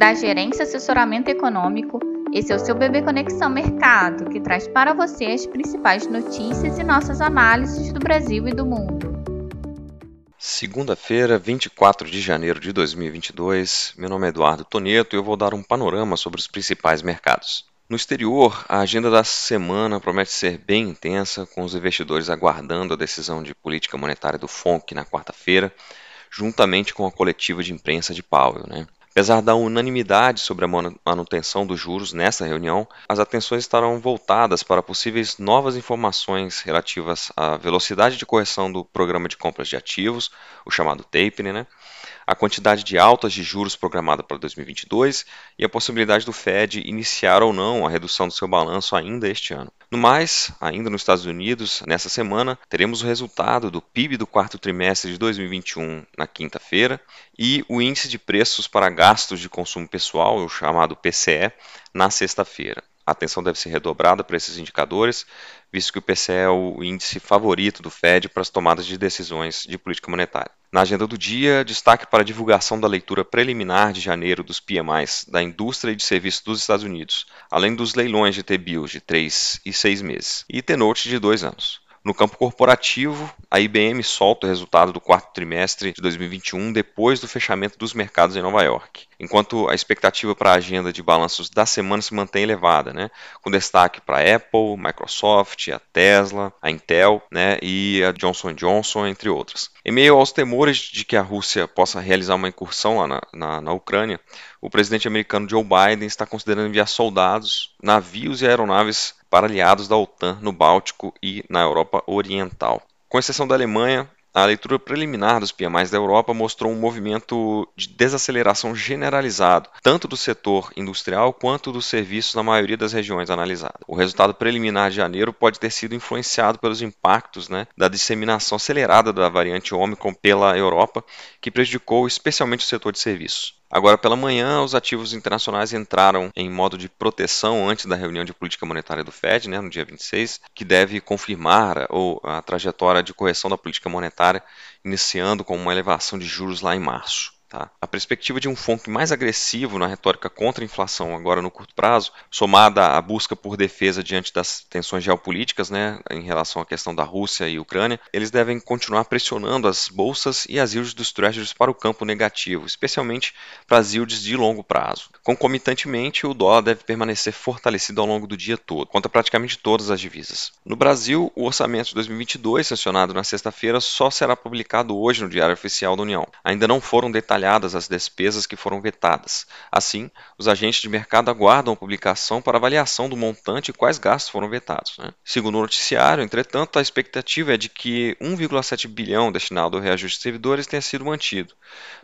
da Gerência Assessoramento Econômico. Esse é o seu Bebê Conexão Mercado, que traz para você as principais notícias e nossas análises do Brasil e do mundo. Segunda-feira, 24 de janeiro de 2022. Meu nome é Eduardo Toneto e eu vou dar um panorama sobre os principais mercados. No exterior, a agenda da semana promete ser bem intensa, com os investidores aguardando a decisão de política monetária do FONC na quarta-feira, juntamente com a coletiva de imprensa de Powell. Né? Apesar da unanimidade sobre a manutenção dos juros nessa reunião, as atenções estarão voltadas para possíveis novas informações relativas à velocidade de correção do programa de compras de ativos, o chamado tapering, né? A quantidade de altas de juros programada para 2022 e a possibilidade do Fed iniciar ou não a redução do seu balanço ainda este ano. No mais, ainda nos Estados Unidos, nessa semana, teremos o resultado do PIB do quarto trimestre de 2021 na quinta-feira e o índice de preços para gastos de consumo pessoal, o chamado PCE, na sexta-feira. A atenção deve ser redobrada para esses indicadores, visto que o PCE é o índice favorito do Fed para as tomadas de decisões de política monetária. Na agenda do dia, destaque para a divulgação da leitura preliminar de janeiro dos PMIs da indústria e de serviços dos Estados Unidos, além dos leilões de T-bills de 3 e 6 meses, e T-notes de 2 anos. No campo corporativo, a IBM solta o resultado do quarto trimestre de 2021 depois do fechamento dos mercados em Nova York, enquanto a expectativa para a agenda de balanços da semana se mantém elevada, né, com destaque para a Apple, Microsoft, a Tesla, a Intel né, e a Johnson Johnson, entre outras. Em meio aos temores de que a Rússia possa realizar uma incursão lá na, na, na Ucrânia, o presidente americano Joe Biden está considerando enviar soldados, navios e aeronaves para aliados da OTAN no Báltico e na Europa Oriental. Com exceção da Alemanha, a leitura preliminar dos PMIs da Europa mostrou um movimento de desaceleração generalizado, tanto do setor industrial quanto dos serviços na maioria das regiões analisadas. O resultado preliminar de janeiro pode ter sido influenciado pelos impactos né, da disseminação acelerada da variante Omicron pela Europa, que prejudicou especialmente o setor de serviços. Agora pela manhã, os ativos internacionais entraram em modo de proteção antes da reunião de política monetária do Fed, né, no dia 26, que deve confirmar ou, a trajetória de correção da política monetária, iniciando com uma elevação de juros lá em março. Tá? A perspectiva de um FONC mais agressivo na retórica contra a inflação agora no curto prazo, somada à busca por defesa diante das tensões geopolíticas né, em relação à questão da Rússia e Ucrânia, eles devem continuar pressionando as bolsas e as yields dos treasuries para o campo negativo, especialmente para as yields de longo prazo. Concomitantemente, o dólar deve permanecer fortalecido ao longo do dia todo, contra praticamente todas as divisas. No Brasil, o orçamento de 2022, sancionado na sexta-feira, só será publicado hoje no Diário Oficial da União. Ainda não foram detalhados detalhadas as despesas que foram vetadas. Assim, os agentes de mercado aguardam a publicação para avaliação do montante e quais gastos foram vetados. Né? Segundo o noticiário, entretanto, a expectativa é de que 1,7 bilhão destinado ao reajuste de servidores tenha sido mantido.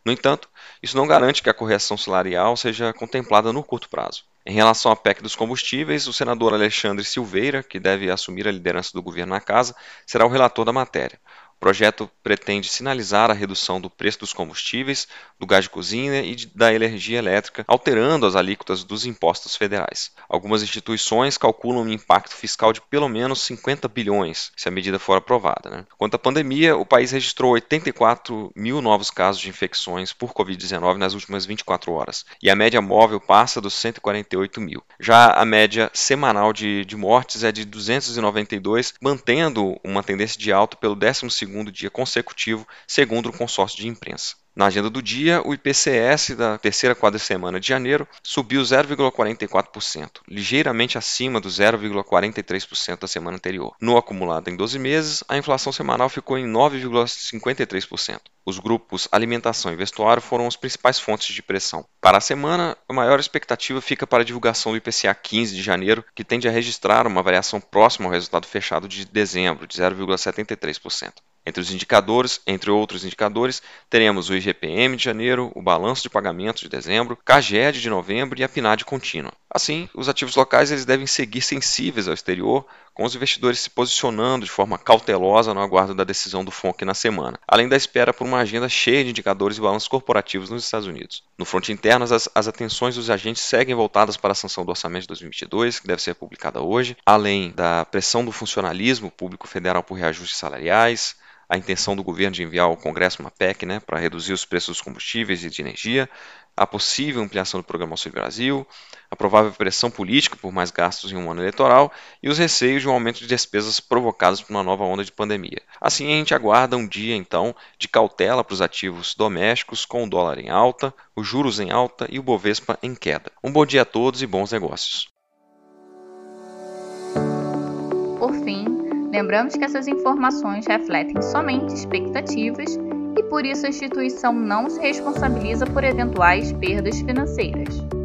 No entanto, isso não garante que a correção salarial seja contemplada no curto prazo. Em relação à PEC dos combustíveis, o senador Alexandre Silveira, que deve assumir a liderança do governo na casa, será o relator da matéria. O projeto pretende sinalizar a redução do preço dos combustíveis, do gás de cozinha e da energia elétrica, alterando as alíquotas dos impostos federais. Algumas instituições calculam um impacto fiscal de pelo menos 50 bilhões, se a medida for aprovada. Né? Quanto à pandemia, o país registrou 84 mil novos casos de infecções por Covid-19 nas últimas 24 horas, e a média móvel passa dos 148 mil. Já a média semanal de, de mortes é de 292, mantendo uma tendência de alta pelo 12 segundo dia consecutivo, segundo o consórcio de imprensa. Na agenda do dia, o IPCS da terceira quadricemana de janeiro subiu 0,44%, ligeiramente acima do 0,43% da semana anterior. No acumulado em 12 meses, a inflação semanal ficou em 9,53%. Os grupos alimentação e vestuário foram as principais fontes de pressão. Para a semana, a maior expectativa fica para a divulgação do IPCA 15 de janeiro, que tende a registrar uma variação próxima ao resultado fechado de dezembro, de 0,73%. Entre os indicadores, entre outros indicadores, teremos o IGPM de janeiro, o balanço de pagamentos de dezembro, CAGED de novembro e a PNAD contínua. Assim, os ativos locais eles devem seguir sensíveis ao exterior, com os investidores se posicionando de forma cautelosa no aguardo da decisão do FONC na semana, além da espera por uma agenda cheia de indicadores e balanços corporativos nos Estados Unidos. No fronte interno, as, as atenções dos agentes seguem voltadas para a sanção do orçamento de 2022, que deve ser publicada hoje, além da pressão do funcionalismo público federal por reajustes salariais, a intenção do governo de enviar ao Congresso uma PEC né, para reduzir os preços dos combustíveis e de energia, a possível ampliação do programa Auxílio Brasil, a provável pressão política por mais gastos em um ano eleitoral e os receios de um aumento de despesas provocados por uma nova onda de pandemia. Assim, a gente aguarda um dia, então, de cautela para os ativos domésticos, com o dólar em alta, os juros em alta e o Bovespa em queda. Um bom dia a todos e bons negócios. Lembramos que essas informações refletem somente expectativas e por isso a instituição não se responsabiliza por eventuais perdas financeiras.